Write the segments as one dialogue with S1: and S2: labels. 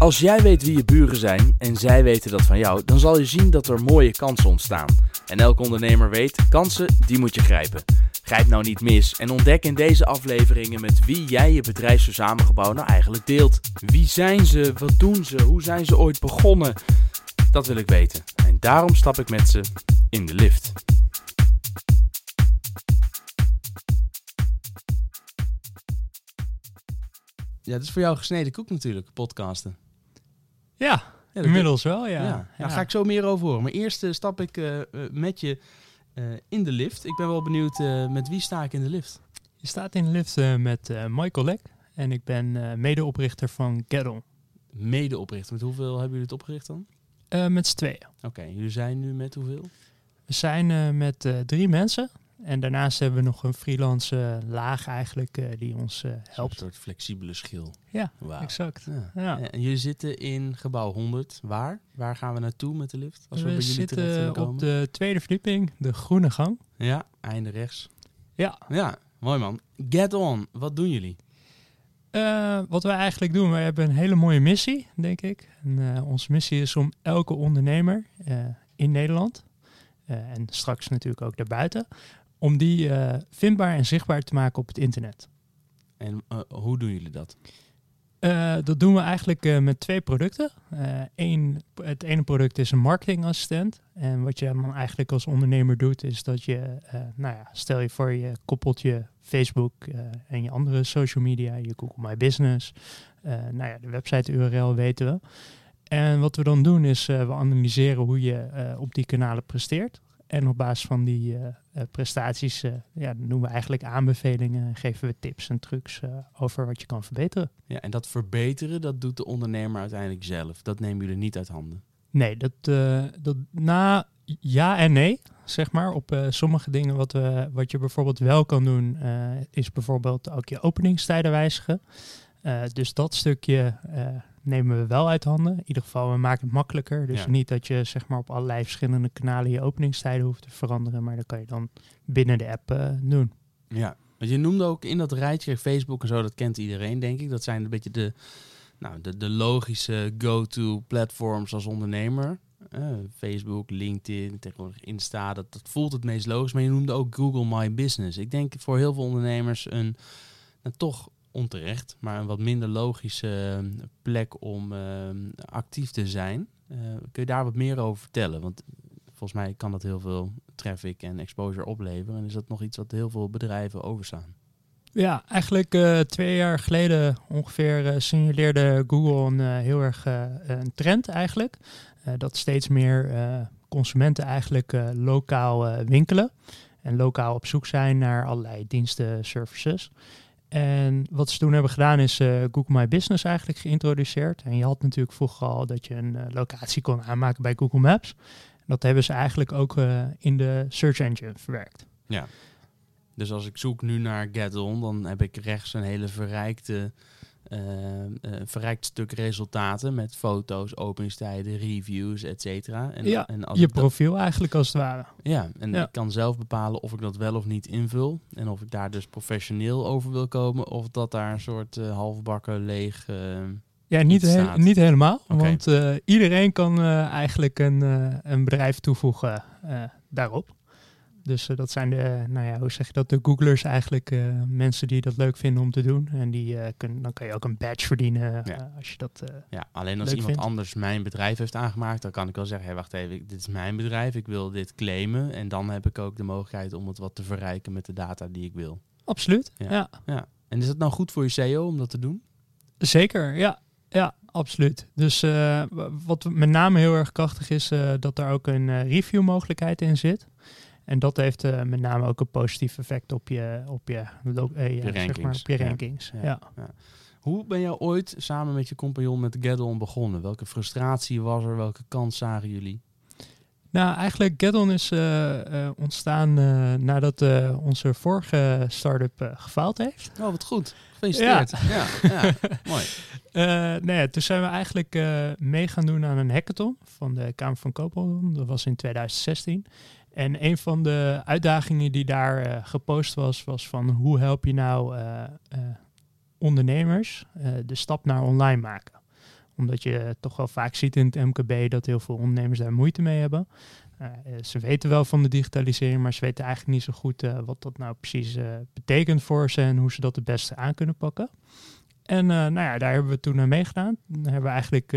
S1: Als jij weet wie je buren zijn en zij weten dat van jou, dan zal je zien dat er mooie kansen ontstaan. En elke ondernemer weet, kansen, die moet je grijpen. Grijp nou niet mis en ontdek in deze afleveringen met wie jij je bedrijf samengebouwd nou eigenlijk deelt. Wie zijn ze? Wat doen ze? Hoe zijn ze ooit begonnen? Dat wil ik weten. En daarom stap ik met ze in de lift. Ja, het is voor jou gesneden koek natuurlijk, podcasten.
S2: Ja,
S1: Ja,
S2: inmiddels wel, ja.
S1: Ja, daar ga ik zo meer over horen. Maar eerst eh, stap ik eh, eh, met je in de lift. Ik ben wel benieuwd, met wie sta ik in de lift?
S2: Je staat in de lift met Michael Lek en ik ben medeoprichter van Geddon.
S1: Medeoprichter. Met hoeveel hebben jullie het opgericht dan?
S2: Met z'n tweeën.
S1: Oké, jullie zijn nu met hoeveel?
S2: We zijn met drie mensen en daarnaast hebben we nog een freelance eh, laag eigenlijk eh, die ons eh,
S1: Een
S2: helpt.
S1: soort flexibele schil.
S2: Ja, exact.
S1: Ja.
S2: Ja.
S1: En jullie zitten in gebouw 100. Waar? Waar gaan we naartoe met de lift? Als we, bij jullie
S2: zitten op de tweede verdieping, de groene gang.
S1: Ja, einde rechts.
S2: Ja.
S1: Ja, mooi man. Get on. Wat doen jullie?
S2: Wat wij eigenlijk doen, wij hebben een hele mooie missie, denk ik. En, onze missie is om elke ondernemer in Nederland, en straks natuurlijk ook daarbuiten, om die eh, vindbaar en zichtbaar te maken op het internet.
S1: En eh, hoe doen jullie dat?
S2: Eh, dat doen we eigenlijk met twee producten. Eén, het ene product is een marketingassistent. En wat je dan eigenlijk als ondernemer doet, is dat je, nou ja, stel je voor je koppelt je Facebook en je andere social media, je Google My Business, nou ja, de website URL weten we. En wat we dan doen is, we analyseren hoe je op die kanalen presteert. En op basis van die prestaties eh, ja, doen we eigenlijk aanbevelingen en geven we tips en trucs eh, over wat je kan verbeteren.
S1: Ja, en dat verbeteren, dat doet de ondernemer uiteindelijk zelf. Dat nemen jullie niet uit handen.
S2: Nee, dat, eh, dat na ja en nee, zeg maar. Op eh, sommige dingen wat, we, wat je bijvoorbeeld wel kan doen, eh, is bijvoorbeeld ook je openingstijden wijzigen. Eh, dus dat stukje eh, nemen we wel uit handen. In ieder geval, we maken het makkelijker. Dus
S1: Ja.
S2: niet dat je zeg maar op allerlei verschillende kanalen je openingstijden hoeft te veranderen, maar dat kan je dan binnen de app eh, doen.
S1: Ja, want je noemde ook in dat rijtje Facebook en zo, dat kent iedereen denk ik. Dat zijn een beetje de, nou, de, de logische go-to platforms als ondernemer. Eh, Facebook, LinkedIn, tegenwoordig Insta, dat, dat voelt het meest logisch. Maar je noemde ook Google My Business. Ik denk voor heel veel ondernemers een, nou, toch onterecht, maar een wat minder logische eh, plek om eh, actief te zijn. Eh, kun je daar wat meer over vertellen? Want volgens mij kan dat heel veel traffic en exposure opleveren. En is dat nog iets wat heel veel bedrijven overstaan?
S2: Ja, eigenlijk eh, twee jaar geleden ongeveer eh, signaleerde Google een heel erg een trend eigenlijk. Dat steeds meer consumenten eigenlijk lokaal winkelen. En lokaal op zoek zijn naar allerlei diensten, services. En wat ze toen hebben gedaan is eh, Google My Business eigenlijk geïntroduceerd. En je had natuurlijk vroeger al dat je een eh, locatie kon aanmaken bij Google Maps. Dat hebben ze eigenlijk ook eh, in de search engine verwerkt.
S1: Ja. Dus als ik zoek nu naar Get dan heb ik rechts een hele verrijkte, eh, eh, verrijkt stuk resultaten met foto's, openingstijden, reviews, et cetera. En,
S2: Ja,
S1: en als
S2: Je
S1: dat-
S2: profiel eigenlijk als het ware.
S1: ja, en
S2: Ja.
S1: ik kan zelf bepalen of ik dat wel of niet invul. En of ik daar dus professioneel over wil komen. Of dat daar een soort eh, halfbakken leeg... eh,
S2: Ja, niet, he- niet helemaal. Want eh, iedereen kan eigenlijk een, een bedrijf toevoegen daarop. Dus eh, dat zijn de, nou ja, hoe zeg je dat, de Googlers eigenlijk, eh, mensen die dat leuk vinden om te doen. En die eh, kunnen, dan kan je ook een badge verdienen
S1: Ja.
S2: als je dat...
S1: Ja, alleen als iemand
S2: vindt.
S1: anders mijn bedrijf heeft aangemaakt, dan kan ik wel zeggen, hé, wacht even, dit is mijn bedrijf, ik wil dit claimen. En dan heb ik ook de mogelijkheid om het wat te verrijken met de data die ik wil.
S2: absoluut,
S1: Ja.
S2: ja.
S1: Ja. En is het nou goed voor je SEO om dat te doen?
S2: Zeker, ja. Ja, absoluut. Dus wat met name heel erg krachtig is, dat er ook een eh, review mogelijkheid in zit. En dat heeft eh, met name ook een positief effect op je, op je, lo- eh, ja, zeg maar,
S1: rankings.
S2: op je
S1: Ja.
S2: rankings.
S1: Ja.
S2: Ja.
S1: Ja. Hoe ben jij ooit samen met je compagnon met Geddon begonnen? Welke frustratie was er? Welke kans zagen jullie?
S2: Nou, eigenlijk Geddon is eh, eh, ontstaan nadat onze vorige start-up gefaald heeft.
S1: Oh, wat goed. Gefeliciteerd. Ja, ja, mooi.
S2: Eh, nou ja, toen zijn we eigenlijk mee gaan doen aan een hackathon van de Kamer van Koophandel. Dat was in 2016. En een van de uitdagingen die daar eh, gepost was, was van hoe help je nou eh, eh, ondernemers de stap naar online maken. Omdat je toch wel vaak ziet in het MKB dat heel veel ondernemers daar moeite mee hebben. Ze weten wel van de digitalisering, maar ze weten eigenlijk niet zo goed wat dat nou precies betekent voor ze en hoe ze dat het beste aan kunnen pakken. En nou ja, daar hebben we toen aan meegedaan. Dan hebben we eigenlijk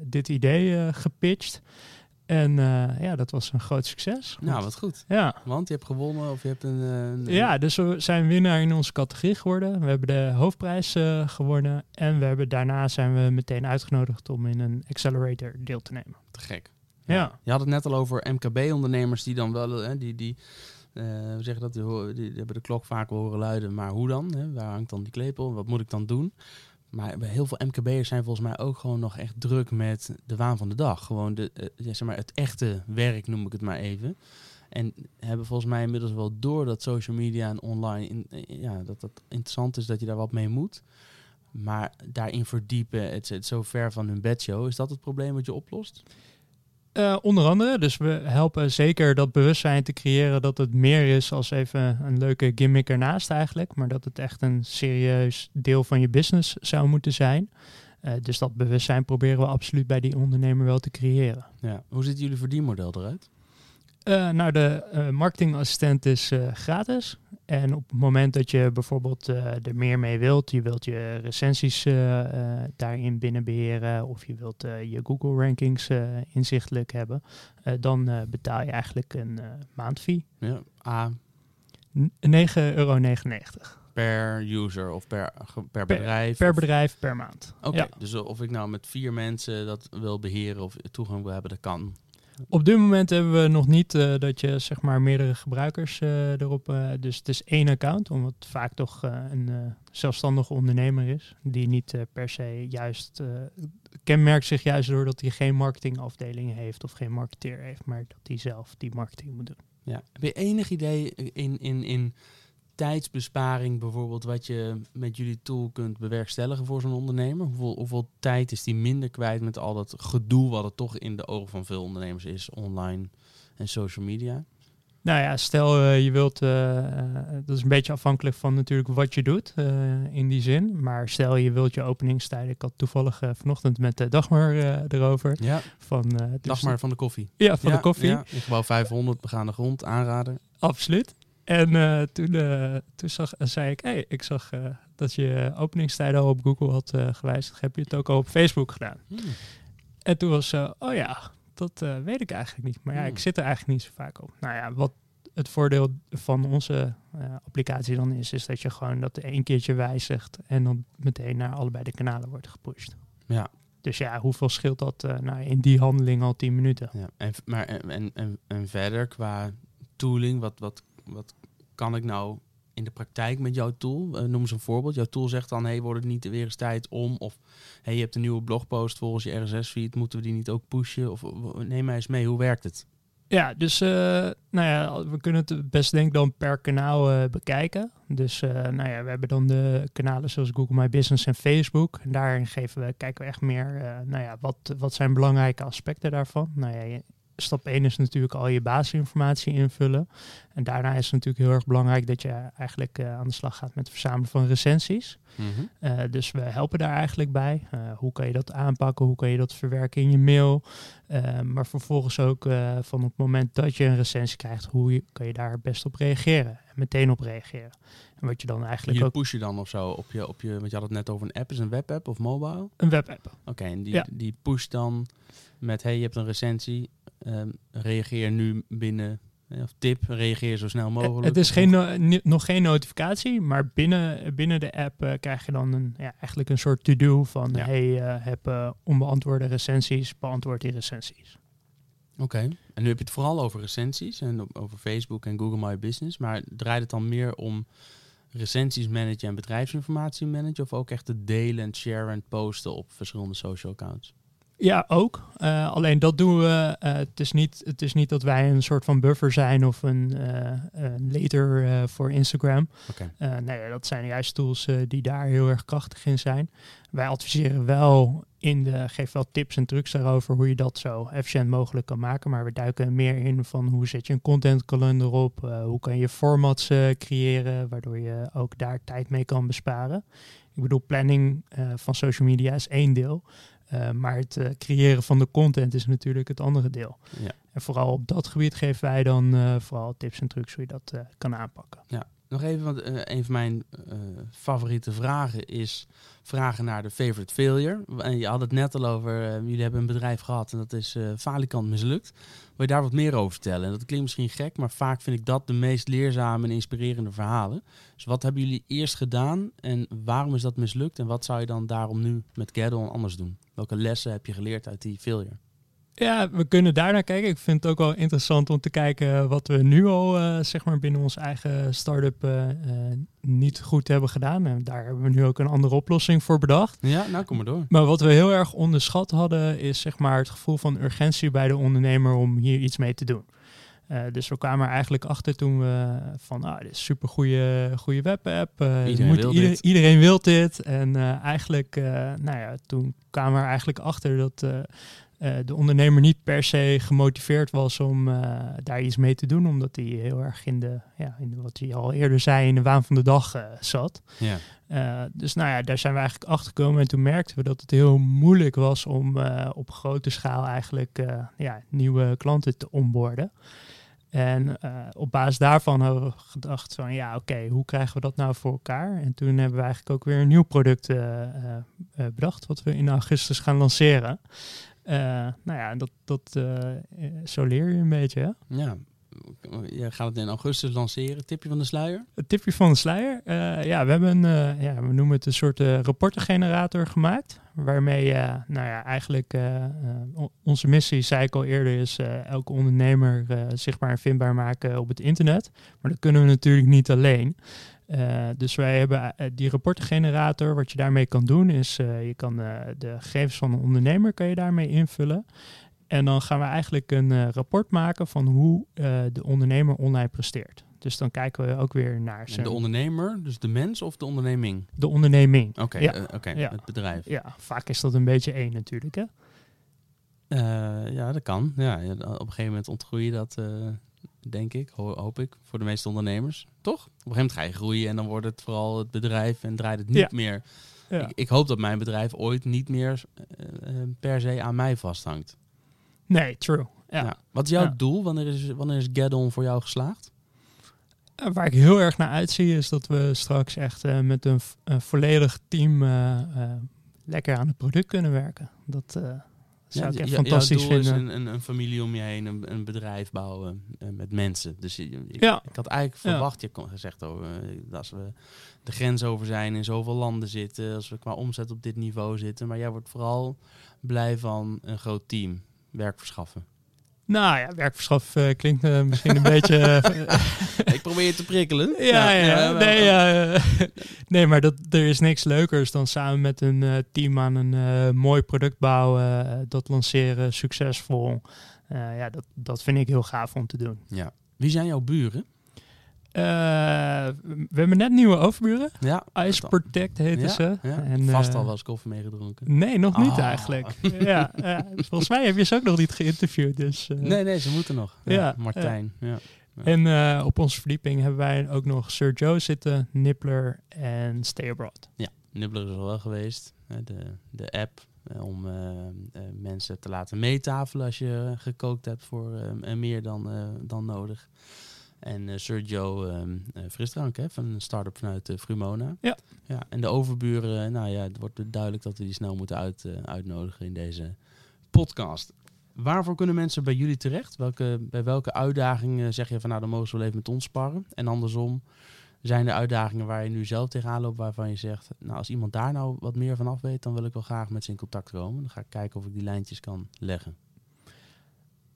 S2: dit idee gepitcht. En ja, dat was een groot succes.
S1: Nou, wat goed.
S2: Ja.
S1: Want je hebt gewonnen of je hebt een... een
S2: ja, dus we zijn winnaar in onze categorie geworden. We hebben de hoofdprijs gewonnen. En we hebben, daarna zijn we meteen uitgenodigd om in een accelerator deel te nemen.
S1: Te gek.
S2: Ja.
S1: Je had het net al over MKB-ondernemers die dan wel, hè, die, die, uh, we zeggen dat, die, die, hebben de klok vaak horen luiden, maar hoe dan? Hè? Waar hangt dan die klepel? Wat moet ik dan doen? Maar heel veel MKB'ers zijn volgens mij ook gewoon nog echt druk met de waan van de dag. Gewoon de, uh, zeg maar het echte werk, noem ik het maar even. En hebben volgens mij inmiddels wel door dat social media en online, in, ja, dat dat interessant is dat je daar wat mee moet. Maar daarin verdiepen, het is zo ver van hun bedshow. Is dat het probleem wat je oplost?
S2: Uh, onder andere, dus we helpen zeker dat bewustzijn te creëren dat het meer is als even een leuke gimmick ernaast eigenlijk, maar dat het echt een serieus deel van je business zou moeten zijn. Uh, dus dat bewustzijn proberen we absoluut bij die ondernemer wel te creëren.
S1: Ja. Hoe ziet jullie verdienmodel eruit?
S2: Uh, nou, de uh, marketingassistent is uh, gratis. En op het moment dat je bijvoorbeeld er meer mee wilt, je wilt je recensies daarin binnen beheren of je wilt je Google rankings inzichtelijk hebben, dan betaal je eigenlijk een maandfee.
S1: Ja, A.
S2: 9,99 euro.
S1: Per user of per, per bedrijf?
S2: Per, bedrijf, per maand.
S1: Oké, okay, ja. dus of ik nou met vier mensen dat wil beheren of toegang wil hebben, dat kan.
S2: Op dit moment hebben we nog niet uh, dat je zeg maar meerdere gebruikers uh, erop. Uh, dus het is één account, omdat het vaak toch een zelfstandige ondernemer is. Die niet per se juist kenmerkt zich juist doordat hij geen marketingafdeling heeft of geen marketeer heeft, maar dat hij zelf die marketing moet doen.
S1: Ja. Heb je enig idee in, in, in tijdsbesparing bijvoorbeeld wat je met jullie tool kunt bewerkstelligen voor zo'n ondernemer? Hoeveel, hoeveel tijd is die minder kwijt met al dat gedoe wat het toch in de ogen van veel ondernemers is, online en social media?
S2: Nou ja, stel uh, je wilt, uh, dat is een beetje afhankelijk van natuurlijk wat je doet uh, in die zin. Maar stel je wilt je openingstijden, ik had toevallig vanochtend met Dagmar erover.
S1: Ja,
S2: van, dus
S1: Dagmar van de koffie.
S2: Ja, van
S1: ja,
S2: de koffie.
S1: Ja, in gebouw 500, begaande grond, aanraden.
S2: Absoluut. En uh, toen, uh, toen zag, uh, zei ik, hey, ik zag dat je openingstijden al op Google had gewijzigd. Heb je het ook al op Facebook gedaan?
S1: Hmm.
S2: En toen was ze, oh ja, dat weet ik eigenlijk niet. Maar ja,
S1: Hmm.
S2: ik zit er eigenlijk niet zo vaak op. Nou ja, wat het voordeel van onze applicatie dan is, is dat je gewoon dat één keertje wijzigt en dan meteen naar allebei de kanalen wordt gepusht.
S1: Ja.
S2: Dus ja, hoeveel scheelt dat nou, in die handeling al 10 minuten?
S1: Ja, en, maar en, en, en verder qua tooling, wat, wat wat kan ik nou in de praktijk met jouw tool? Uh, noem eens een voorbeeld. Jouw tool zegt dan, hey, wordt het niet weer eens tijd om? Of hey, je hebt een nieuwe blogpost volgens je RSS-feed, moeten we die niet ook pushen? Of neem mij eens mee, hoe werkt het?
S2: Ja, dus uh, nou ja, we kunnen het best denk ik dan per kanaal uh, bekijken. Dus nou ja, we hebben dan de kanalen zoals Google My Business en Facebook. En daarin geven we, kijken we echt meer, nou ja, wat, wat zijn belangrijke aspecten daarvan? Nou ja, stap 1 is natuurlijk al je basisinformatie invullen. En daarna is het natuurlijk heel erg belangrijk dat je eigenlijk uh, aan de slag gaat met het verzamelen van recensies.
S1: Mm -hmm.
S2: uh, dus we helpen daar eigenlijk bij. Uh, hoe kan je dat aanpakken? Hoe kan je dat verwerken in je mail? maar vervolgens ook van op het moment dat je een recensie krijgt, hoe je, kan je daar best op reageren? En meteen op reageren. En wat je dan eigenlijk
S1: je
S2: ook...
S1: push je dan of zo op je, op je, want je had het net over een app, is een webapp of mobile?
S2: Een webapp.
S1: Oké, okay, en die,
S2: ja.
S1: die push dan met, hey, je hebt een recensie, um, reageer nu binnen, of tip, reageer zo snel mogelijk.
S2: Het is geen, no nog geen notificatie, maar binnen, binnen de app uh, krijg je dan een, ja, eigenlijk een soort to-do van, ja. hey, uh, heb uh, onbeantwoorde recensies, beantwoord die recensies.
S1: Oké, okay. en nu heb je het vooral over recensies en over Facebook en Google My Business, maar draait het dan meer om recensies managen en bedrijfsinformatie managen of ook echt het delen en sharen en posten op verschillende social accounts?
S2: Ja, ook. Uh, alleen dat doen we. Uh, het, is niet, het is niet dat wij een soort van buffer zijn of een, uh, een later voor Instagram.
S1: Okay.
S2: nee, dat zijn juist tools die daar heel erg krachtig in zijn. Wij adviseren wel in de, geef wel tips en trucs daarover hoe je dat zo efficiënt mogelijk kan maken. Maar we duiken meer in van hoe zet je een contentkalender op, hoe kan je formats creëren, waardoor je ook daar tijd mee kan besparen. Ik bedoel, planning van social media is één deel. Uh, maar het uh, creëren van de content is natuurlijk het andere deel.
S1: Ja.
S2: En vooral op dat gebied geven wij dan uh, vooral tips en trucs hoe je dat kan aanpakken.
S1: Ja, nog even, want een van mijn favoriete vragen is vragen naar de favorite failure. En je had het net al over, jullie hebben een bedrijf gehad en dat is falikant mislukt. Wil je daar wat meer over vertellen? En dat klinkt misschien gek, maar vaak vind ik dat de meest leerzame en inspirerende verhalen. Dus wat hebben jullie eerst gedaan en waarom is dat mislukt? En wat zou je dan daarom nu met Gaddon anders doen? Welke lessen heb je geleerd uit die failure?
S2: Ja, we kunnen daar naar kijken. Ik vind het ook wel interessant om te kijken wat we nu al uh, zeg maar binnen onze eigen start-up uh, niet goed hebben gedaan. En daar hebben we nu ook een andere oplossing voor bedacht.
S1: Ja, nou kom maar door.
S2: Maar wat we heel erg onderschat hadden, is zeg maar het gevoel van urgentie bij de ondernemer om hier iets mee te doen. Uh, dus we kwamen er eigenlijk achter toen we van, ah, dit is super goede, goede webapp. Uh,
S1: iedereen, moet, wil ieder,
S2: iedereen wil dit. En uh, eigenlijk, nou ja, toen kwamen we er eigenlijk achter dat uh, de ondernemer niet per se gemotiveerd was om uh, daar iets mee te doen, omdat hij heel erg in de, ja, in wat hij al eerder zei, in de waan van de dag uh, zat.
S1: Ja.
S2: dus nou ja, daar zijn we eigenlijk achter gekomen en toen merkten we dat het heel moeilijk was om op grote schaal eigenlijk ja, nieuwe klanten te onboorden. En op basis daarvan hebben we gedacht van ja, oké, hoe krijgen we dat nou voor elkaar? En toen hebben we eigenlijk ook weer een nieuw product bedacht, wat we in augustus gaan lanceren. Uh, nou ja, dat, dat, uh, zo leer je een beetje. Hè?
S1: Ja, je gaat het in augustus lanceren. Tipje van de sluier?
S2: Het tipje van de sluier? Uh, ja, we hebben een, ja, we noemen het een soort rapportengenerator gemaakt. Waarmee, nou ja, eigenlijk onze missie, zei ik al eerder, is elke ondernemer zichtbaar en vindbaar maken op het internet. Maar dat kunnen we natuurlijk niet alleen. Uh, dus wij hebben uh, die rapportengenerator. Wat je daarmee kan doen is, uh, je kan de gegevens van een ondernemer kan je daarmee invullen. En dan gaan we eigenlijk een rapport maken van hoe de ondernemer online presteert. Dus dan kijken we ook weer naar
S1: zijn... De ondernemer, dus de mens of de onderneming?
S2: De onderneming.
S1: Oké, okay, ja. ja. het bedrijf.
S2: Ja, vaak is dat een beetje één natuurlijk hè?
S1: ja, dat kan. Ja, op een gegeven moment ontgroei je dat denk ik, hoop ik, voor de meeste ondernemers. Toch? Op een gegeven moment ga je groeien en dan wordt het vooral het bedrijf en draait het niet meer. Ja. Ik, ik, hoop dat mijn bedrijf ooit niet meer uh, per se aan mij vasthangt.
S2: Nee, true. Ja.
S1: Wat is jouw doel? Wanneer is, wanneer is Gaddon voor jou geslaagd?
S2: Uh, waar ik heel erg naar uitzie is dat we straks echt uh, met een, een, volledig team lekker aan het product kunnen werken. Dat, zou ik echt fantastisch vinden.
S1: Een, een, een, familie om je heen, een, een bedrijf bouwen uh, met mensen. Dus ik, ja. ik had eigenlijk verwacht, je kon gezegd oh, uh, als we de grens over zijn, in zoveel landen zitten, als we qua omzet op dit niveau zitten. Maar jij wordt vooral blij van een groot team, werk verschaffen.
S2: Nou ja, werkverschaf uh, klinkt uh, misschien een beetje...
S1: Uh, ik probeer je te prikkelen.
S2: Ja, ja, ja, nee, ja nee, maar dat, er is niks leukers dan samen met een team aan een mooi product bouwen, dat lanceren, succesvol. ja, dat, dat vind ik heel gaaf om te doen.
S1: Ja. Wie zijn jouw buren?
S2: Uh, we hebben net nieuwe overburen.
S1: Ja,
S2: Ice Protect heten ze.
S1: Ja. En, Vast uh, al wel eens koffie meegedronken.
S2: Nee, nog niet oh. eigenlijk. ja, volgens mij heb je ze ook nog niet geïnterviewd. Dus, uh,
S1: nee, nee, ze moeten nog. Ja, Martijn. Ja.
S2: En op onze verdieping hebben wij ook nog Sir Joe zitten, Nibbler en Stay Abroad.
S1: Ja, Nibbler is al wel geweest. De, de app om mensen te laten meetafelen als je gekookt hebt voor meer dan, dan nodig. En uh, Sergio um, uh, Frisdrank hè, van een start-up vanuit uh, Frumona.
S2: Ja.
S1: ja. En de overburen, nou ja, het wordt duidelijk dat we die snel moeten uit, uitnodigen in deze podcast. Waarvoor kunnen mensen bij jullie terecht? Welke, bij welke uitdagingen zeg je van nou, dan mogen ze wel even met ons sparren? En andersom, zijn er uitdagingen waar je nu zelf tegenaan loopt waarvan je zegt, nou als iemand daar nou wat meer van af weet, dan wil ik wel graag met ze in contact komen. Dan ga ik kijken of ik die lijntjes kan leggen.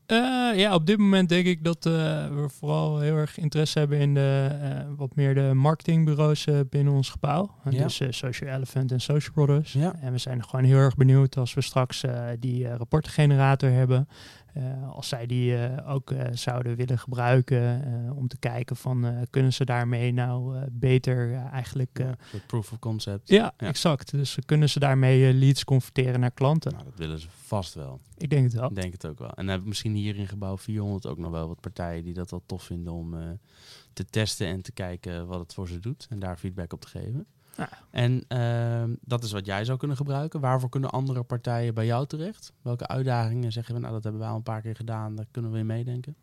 S2: Uh, ja, op dit moment denk ik dat uh, we vooral heel erg interesse hebben in de, uh, wat meer de marketingbureaus binnen ons gebouw. Ja. Dus Social Elephant en Social Brothers.
S1: Ja.
S2: En we zijn gewoon heel erg benieuwd als we straks die rapportengenerator hebben. Uh, als zij die uh, ook uh, zouden willen gebruiken om te kijken van kunnen ze daarmee nou beter eigenlijk...
S1: Ja, proof of concept.
S2: Ja, ja, exact. Dus kunnen ze daarmee leads converteren naar klanten.
S1: Nou, dat willen ze vast wel.
S2: Ik denk het wel.
S1: Ik denk het ook wel. En dan hebben we misschien hier in gebouw 400 ook nog wel wat partijen die dat wel tof vinden om te testen en te kijken wat het voor ze doet en daar feedback op te geven.
S2: Ja.
S1: En ehm, dat is wat jij zou kunnen gebruiken. Waarvoor kunnen andere partijen bij jou terecht? Welke uitdagingen zeggen we, nou dat hebben wij al een paar keer gedaan, daar kunnen we in meedenken?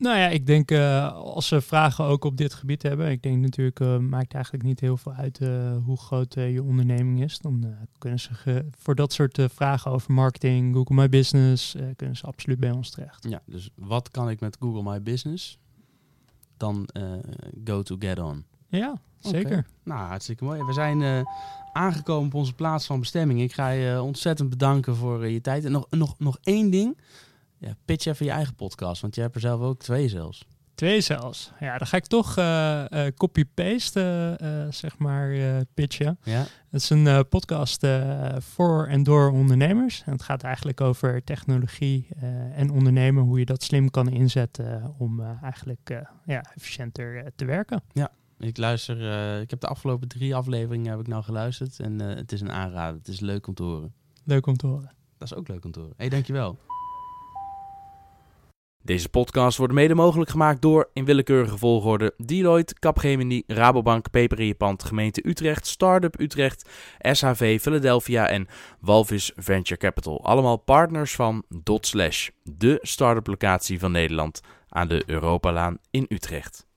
S2: Nou ja, ik denk uh, als ze vragen ook op dit gebied hebben, ik denk natuurlijk, uh, maakt eigenlijk niet heel veel uit uh, hoe groot je onderneming is. Dan kunnen ze voor dat soort vragen over marketing, Google My Business, kunnen ze absoluut bij ons terecht.
S1: Ja, dus wat kan ik met Google My Business? Dan go to get on.
S2: Ja, zeker.
S1: Okay. Nou, hartstikke mooi. We zijn aangekomen op onze plaats van bestemming. Ik ga je ontzettend bedanken voor je tijd. En nog, nog, nog één ding. Ja, pitch even je eigen podcast, want jij hebt er zelf ook twee zelfs.
S2: Twee zelfs. Ja, dan ga ik toch uh, uh, copy-paste, uh, zeg maar, pitchen.
S1: Ja.
S2: Het is een podcast voor en door ondernemers. En het gaat eigenlijk over technologie en ondernemen, hoe je dat slim kan inzetten om eigenlijk ja, efficiënter te werken.
S1: Ja, ik luister, ik heb de afgelopen drie afleveringen heb ik nou geluisterd en het is een aanrader. Het is leuk om te horen.
S2: Leuk om te horen.
S1: Dat is ook leuk om te horen. Hé, hey, dankjewel.
S3: Deze podcast wordt mede mogelijk gemaakt door, in willekeurige volgorde, Deloitte, Capgemini, Rabobank, Peper Pand, Gemeente Utrecht, Startup Utrecht, SHV Philadelphia en Walvis Venture Capital. Allemaal partners van Dotslash, de start-up locatie van Nederland aan de Europalaan in Utrecht.